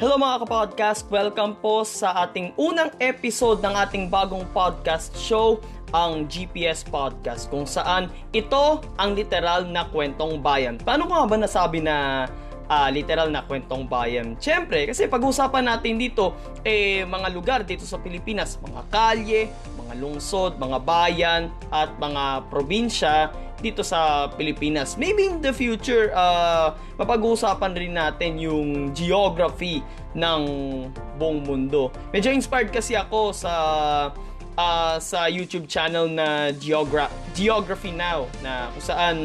Hello mga kapodcast! Welcome po sa ating unang episode ng ating bagong podcast show, ang GPS Podcast, kung saan ito ang literal na kwentong bayan. Paano ko nga ba nasabi na uh, literal na kwentong bayan? Siyempre, kasi pag-usapan natin dito, eh, mga lugar dito sa Pilipinas, mga kalye, mga lungsod, mga bayan, at mga probinsya, dito sa Pilipinas. Maybe in the future, uh, mapag-uusapan rin natin yung geography ng buong mundo. Medyo inspired kasi ako sa uh, sa YouTube channel na Geogra- Geography Now na kung saan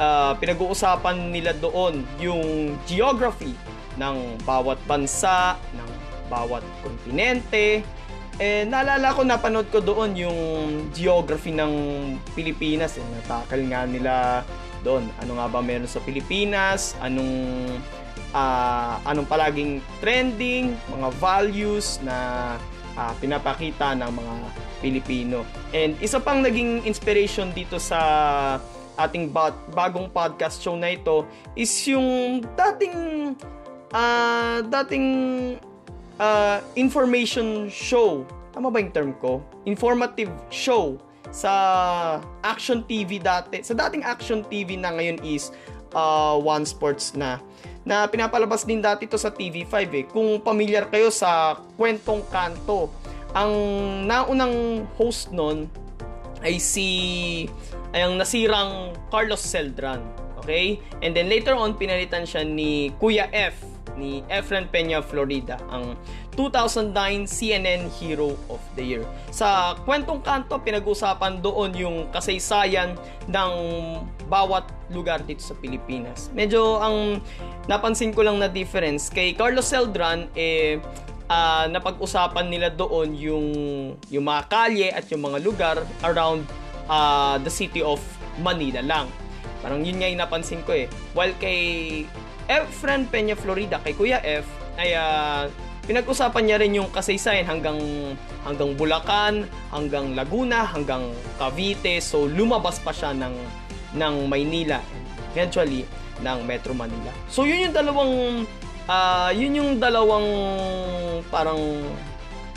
uh, pinag-uusapan nila doon yung geography ng bawat bansa, ng bawat kontinente, eh, naalala ko, napanood ko doon yung geography ng Pilipinas. Eh. Natakal nga nila doon. Ano nga ba meron sa Pilipinas? Anong uh, anong palaging trending, mga values na uh, pinapakita ng mga Pilipino. And isa pang naging inspiration dito sa ating ba- bagong podcast show na ito is yung dating uh, dating uh, information show. Tama ba yung term ko? Informative show sa Action TV dati. Sa dating Action TV na ngayon is uh, One Sports na. Na pinapalabas din dati to sa TV5 eh. Kung familiar kayo sa Kwentong Kanto, ang naunang host nun ay si ay ang nasirang Carlos Celdran. Okay? And then later on, pinalitan siya ni Kuya F ni Efren Peña Florida, ang 2009 CNN Hero of the Year. Sa kwentong kanto, pinag-usapan doon yung kasaysayan ng bawat lugar dito sa Pilipinas. Medyo ang napansin ko lang na difference kay Carlos Celdran eh uh, napag-usapan nila doon yung yung mga kalye at yung mga lugar around uh, the city of Manila lang. Parang yun nga yung napansin ko eh. While kay Efren Peña Florida kay Kuya F ay uh, pinag-usapan niya rin yung kasaysayan hanggang hanggang Bulacan, hanggang Laguna, hanggang Cavite. So lumabas pa siya ng ng Maynila eventually ng Metro Manila. So yun yung dalawang uh, yun yung dalawang parang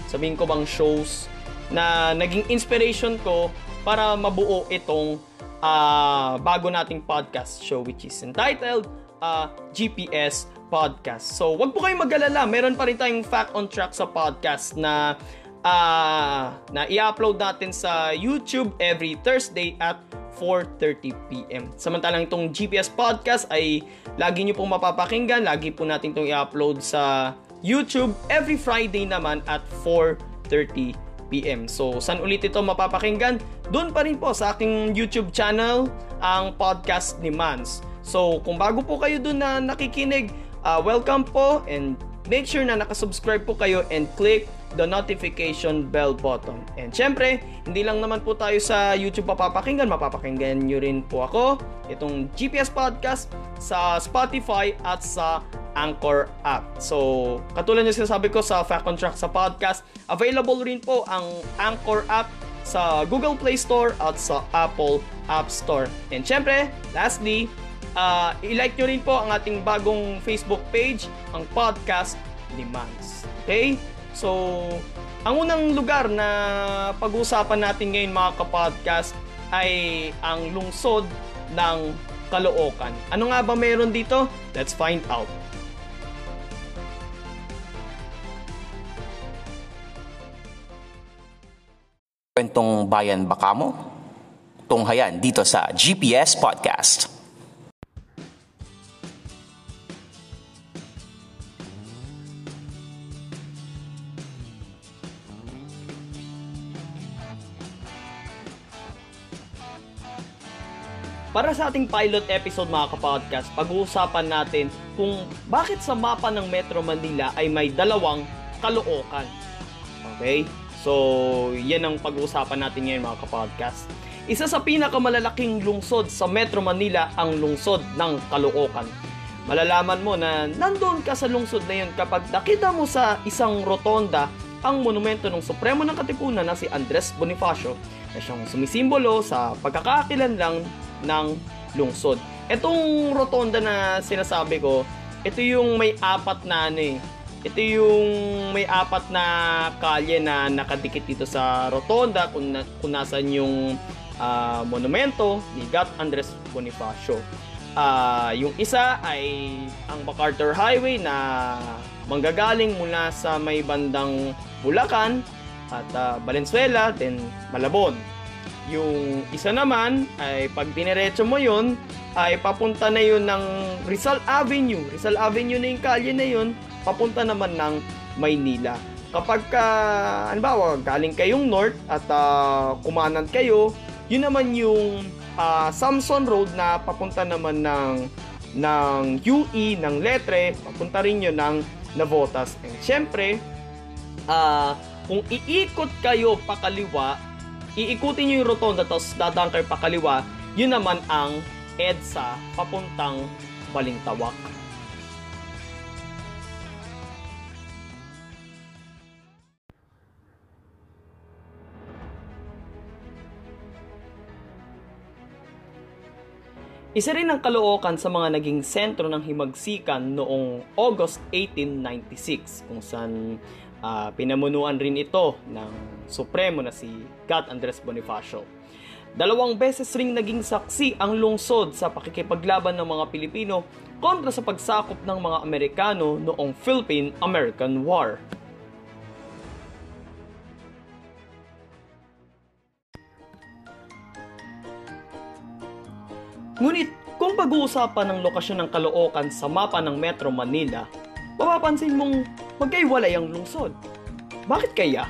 sabihin ko bang shows na naging inspiration ko para mabuo itong uh, bago nating podcast show which is entitled uh, GPS podcast. So, wag po kayong mag-alala. Meron pa rin tayong Fact on Track sa podcast na uh, na i-upload natin sa YouTube every Thursday at 4.30pm. Samantalang itong GPS podcast ay lagi nyo pong mapapakinggan. Lagi po natin itong i-upload sa YouTube every Friday naman at 4.30 p.m. So, saan ulit ito mapapakinggan? Doon pa rin po sa aking YouTube channel, ang podcast ni Mans. So, kung bago po kayo dun na nakikinig, uh, welcome po and make sure na nakasubscribe po kayo and click the notification bell button. And syempre, hindi lang naman po tayo sa YouTube papapakinggan, mapapakinggan nyo rin po ako, itong GPS Podcast sa Spotify at sa Anchor app. So, katulad ng sinasabi ko sa Fact on sa podcast, available rin po ang Anchor app sa Google Play Store at sa Apple App Store. And syempre, lastly, uh, i-like nyo rin po ang ating bagong Facebook page, ang Podcast Demands. Okay? So, ang unang lugar na pag-uusapan natin ngayon mga kapodcast ay ang lungsod ng Caloocan. Ano nga ba meron dito? Let's find out. Kwentong Bayan Bakamo? Tunghayan dito sa GPS Podcast. Para sa ating pilot episode mga kapodcast, pag-uusapan natin kung bakit sa mapa ng Metro Manila ay may dalawang kalookan. Okay? So, yan ang pag-uusapan natin ngayon mga kapodcast. Isa sa pinakamalalaking lungsod sa Metro Manila ang lungsod ng Caloocan. Malalaman mo na nandoon ka sa lungsod na yun kapag nakita mo sa isang rotonda ang monumento ng Supremo ng Katipunan na si Andres Bonifacio na siyang sumisimbolo sa pagkakakilan lang ng lungsod. Itong rotonda na sinasabi ko, ito yung may apat na ano eh, ito yung may apat na kalye na nakadikit dito sa rotonda kung, na, kung nasan yung uh, monumento ni God Andres Bonifacio. Uh, yung isa ay ang MacArthur Highway na manggagaling mula sa may bandang Bulacan at uh, Valenzuela, then Malabon. Yung isa naman ay pag diniretso mo yun, ay papunta na yun ng Rizal Avenue. Rizal Avenue na yung kalye na yun, papunta naman ng Maynila. Kapag ka, uh, ano galing kayong north at uh, kumanan kayo, yun naman yung uh, Samson Road na papunta naman ng ng UE, ng Letre, papunta rin yun ng Navotas. And syempre, uh, kung iikot kayo pakaliwa, iikutin nyo yung rotonda tapos dadaan kayo pakaliwa, yun naman ang EDSA papuntang Balintawak. Isa rin ang Caloocan sa mga naging sentro ng himagsikan noong August 1896 kung saan uh, pinamunuan rin ito ng Supremo na si God Andres Bonifacio. Dalawang beses ring naging saksi ang lungsod sa pakikipaglaban ng mga Pilipino kontra sa pagsakop ng mga Amerikano noong Philippine-American War. Ngunit kung pag-uusapan ng lokasyon ng Caloocan sa mapa ng Metro Manila, mapapansin mong magkaiwalay ang lungsod. Bakit kaya?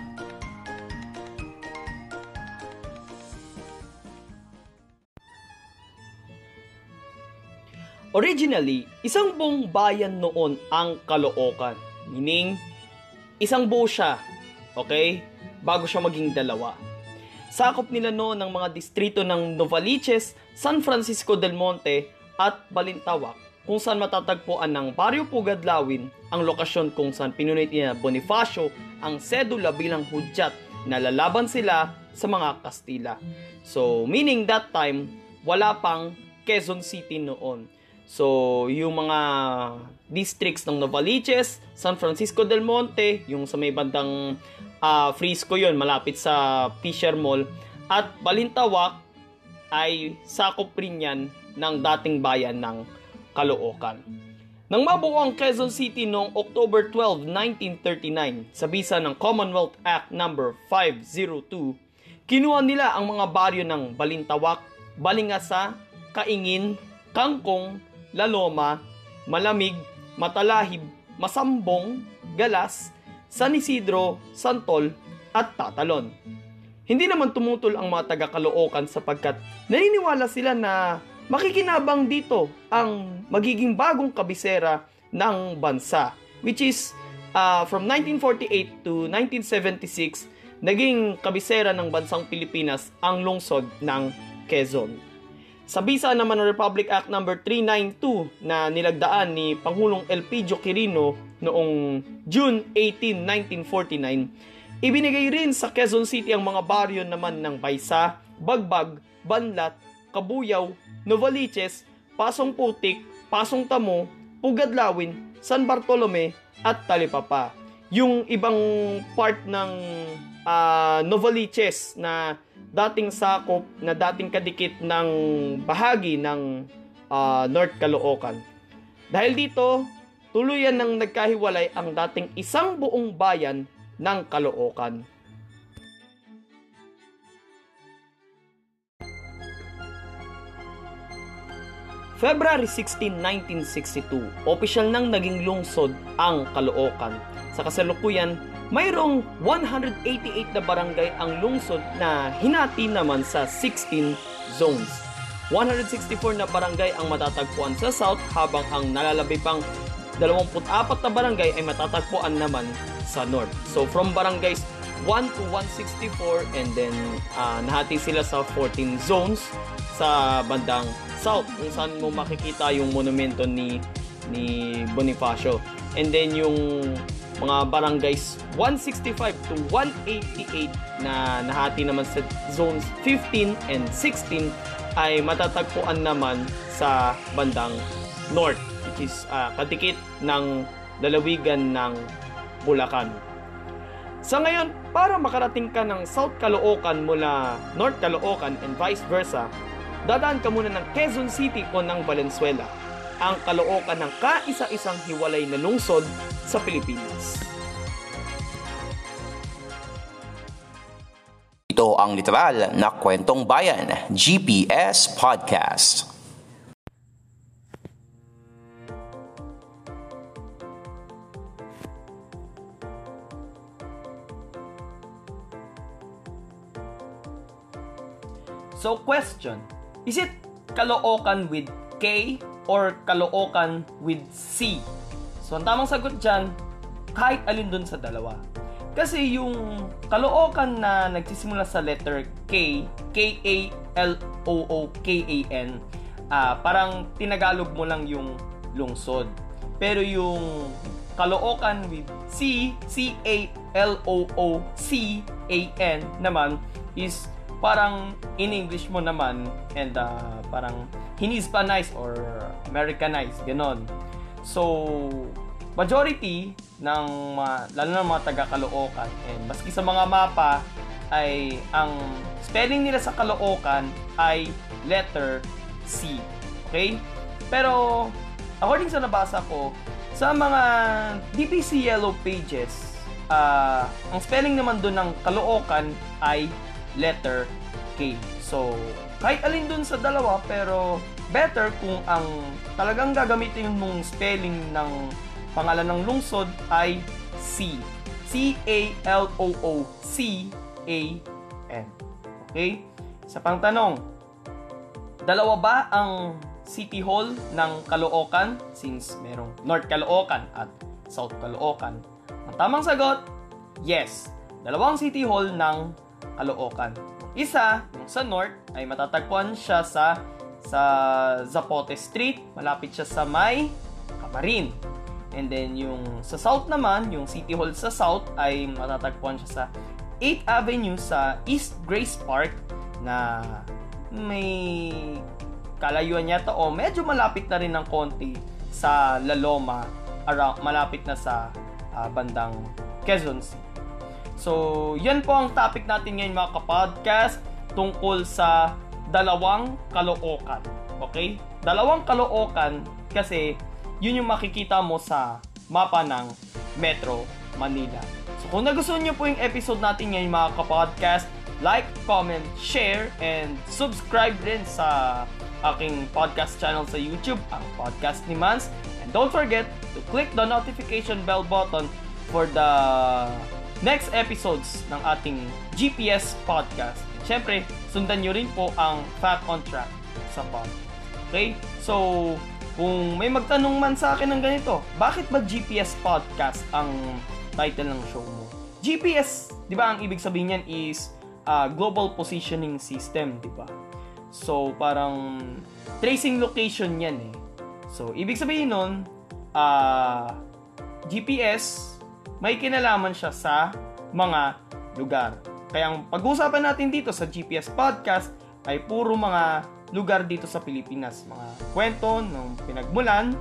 Originally, isang buong bayan noon ang Caloocan. Meaning, isang buo siya. Okay? Bago siya maging dalawa. Sakop nila noon ng mga distrito ng Novaliches, San Francisco del Monte at Balintawak kung saan matatagpuan ng Barrio Pugadlawin ang lokasyon kung saan pinunit niya Bonifacio ang sedula bilang hudyat na lalaban sila sa mga Kastila. So, meaning that time, wala pang Quezon City noon. So, yung mga districts ng Novaliches, San Francisco del Monte, yung sa may bandang uh, Frisco yon malapit sa Fisher Mall, at Balintawak ay sakop rin yan ng dating bayan ng Caloocan. Nang mabuo ang Quezon City noong October 12, 1939 sa bisa ng Commonwealth Act No. 502, kinuha nila ang mga baryo ng Balintawak, Balingasa, Kaingin, Kangkong, Laloma, Malamig, Matalahib, Masambong, Galas, San Isidro, Santol, at Tatalon. Hindi naman tumutol ang mga taga-Caloocan sapagkat naniniwala sila na makikinabang dito ang magiging bagong kabisera ng bansa which is uh, from 1948 to 1976 naging kabisera ng bansang Pilipinas ang lungsod ng Quezon. Sa bisa naman ng Republic Act No. 392 na nilagdaan ni Pangulong Elpidio Quirino noong June 18, 1949, ibinigay rin sa Quezon City ang mga baryo naman ng Baysa, Bagbag, Banlat, Kabuyaw, Novaliches, Pasong Putik, Pasong Tamo, Pugadlawin, San Bartolome at Talipapa. Yung ibang part ng uh, Novaliches na dating sakop na dating kadikit ng bahagi ng uh, North Caloocan. Dahil dito, tuluyan nang nagkahiwalay ang dating isang buong bayan ng Caloocan. February 16, 1962, opisyal nang naging lungsod ang Caloocan. Sa kasalukuyan, mayroong 188 na barangay ang lungsod na hinati naman sa 16 zones. 164 na barangay ang matatagpuan sa South habang ang nalalabay pang 24 na barangay ay matatagpuan naman sa North. So from barangays 1 to 164 and then uh, nahati sila sa 14 zones sa bandang south kung saan mo makikita yung monumento ni ni Bonifacio. And then yung mga barangays 165 to 188 na nahati naman sa zones 15 and 16 ay matatagpuan naman sa bandang north which is uh, kadikit ng lalawigan ng Bulacan. Sa ngayon, para makarating ka ng South Caloocan mula North Caloocan and vice versa, dadaan ka muna ng Quezon City o ng Valenzuela, ang Caloocan ng kaisa-isang hiwalay na lungsod sa Pilipinas. Ito ang literal na kwentong bayan, GPS Podcast. So question, is it Caloocan with K or Caloocan with C? So ang tamang sagot dyan, kahit alin dun sa dalawa. Kasi yung Caloocan na nagsisimula sa letter K, K-A-L-O-O-K-A-N, uh, parang tinagalog mo lang yung lungsod. Pero yung Caloocan with C, C-A-L-O-O-C-A-N naman is parang in English mo naman and uh, parang hinispanize or Americanize, ganon. So, majority ng mga, lalo na mga taga Caloocan and maski sa mga mapa ay ang spelling nila sa Caloocan ay letter C. Okay? Pero according sa nabasa ko, sa mga DPC Yellow Pages, uh, ang spelling naman doon ng Caloocan ay letter K. So, kahit alin dun sa dalawa, pero better kung ang talagang gagamitin mong spelling ng pangalan ng lungsod ay C. C-A-L-O-O-C-A-N. Okay? Sa pang tanong, dalawa ba ang City Hall ng Caloocan since merong North Caloocan at South Caloocan? Ang tamang sagot, yes. Dalawang City Hall ng Caloocan. Isa, yung sa north, ay matatagpuan siya sa sa Zapote Street, malapit siya sa may Kamarin. And then yung sa south naman, yung City Hall sa south ay matatagpuan siya sa 8th Avenue sa East Grace Park na may kalayuan yata o medyo malapit na rin ng konti sa La Loma, around, malapit na sa uh, bandang Quezon City. So, yan po ang topic natin ngayon mga kapodcast tungkol sa dalawang kalookan. Okay? Dalawang kalookan kasi yun yung makikita mo sa mapa ng Metro Manila. So, kung nagustuhan nyo po yung episode natin ngayon mga kapodcast, like, comment, share, and subscribe din sa aking podcast channel sa YouTube, ang Podcast ni Mans. And don't forget to click the notification bell button for the next episodes ng ating GPS podcast. Siyempre, sundan nyo rin po ang Fact on Track sa podcast. Okay? So, kung may magtanong man sa akin ng ganito, bakit ba GPS podcast ang title ng show mo? GPS, di ba, ang ibig sabihin niyan is uh, Global Positioning System, di ba? So, parang tracing location yan eh. So, ibig sabihin nun, uh, GPS may kinalaman siya sa mga lugar. Kaya ang pag-uusapan natin dito sa GPS Podcast ay puro mga lugar dito sa Pilipinas. Mga kwento ng pinagmulan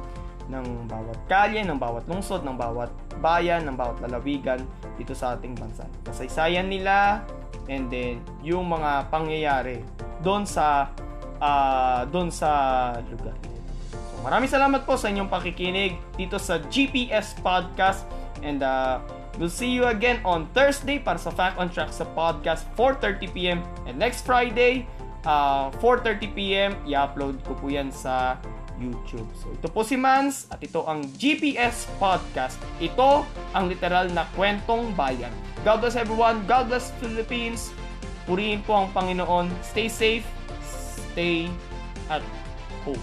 ng bawat kalye, ng bawat lungsod, ng bawat bayan, ng bawat lalawigan dito sa ating bansa. Kasaysayan nila and then yung mga pangyayari doon sa uh, doon sa lugar. So, maraming salamat po sa inyong pakikinig dito sa GPS Podcast And uh, we'll see you again on Thursday para sa Fact on Track sa podcast 4.30pm. And next Friday, uh, 4.30pm, i-upload ko po yan sa YouTube. So ito po si Mans at ito ang GPS Podcast. Ito ang literal na kwentong bayan. God bless everyone. God bless Philippines. Purihin po ang Panginoon. Stay safe. Stay at home.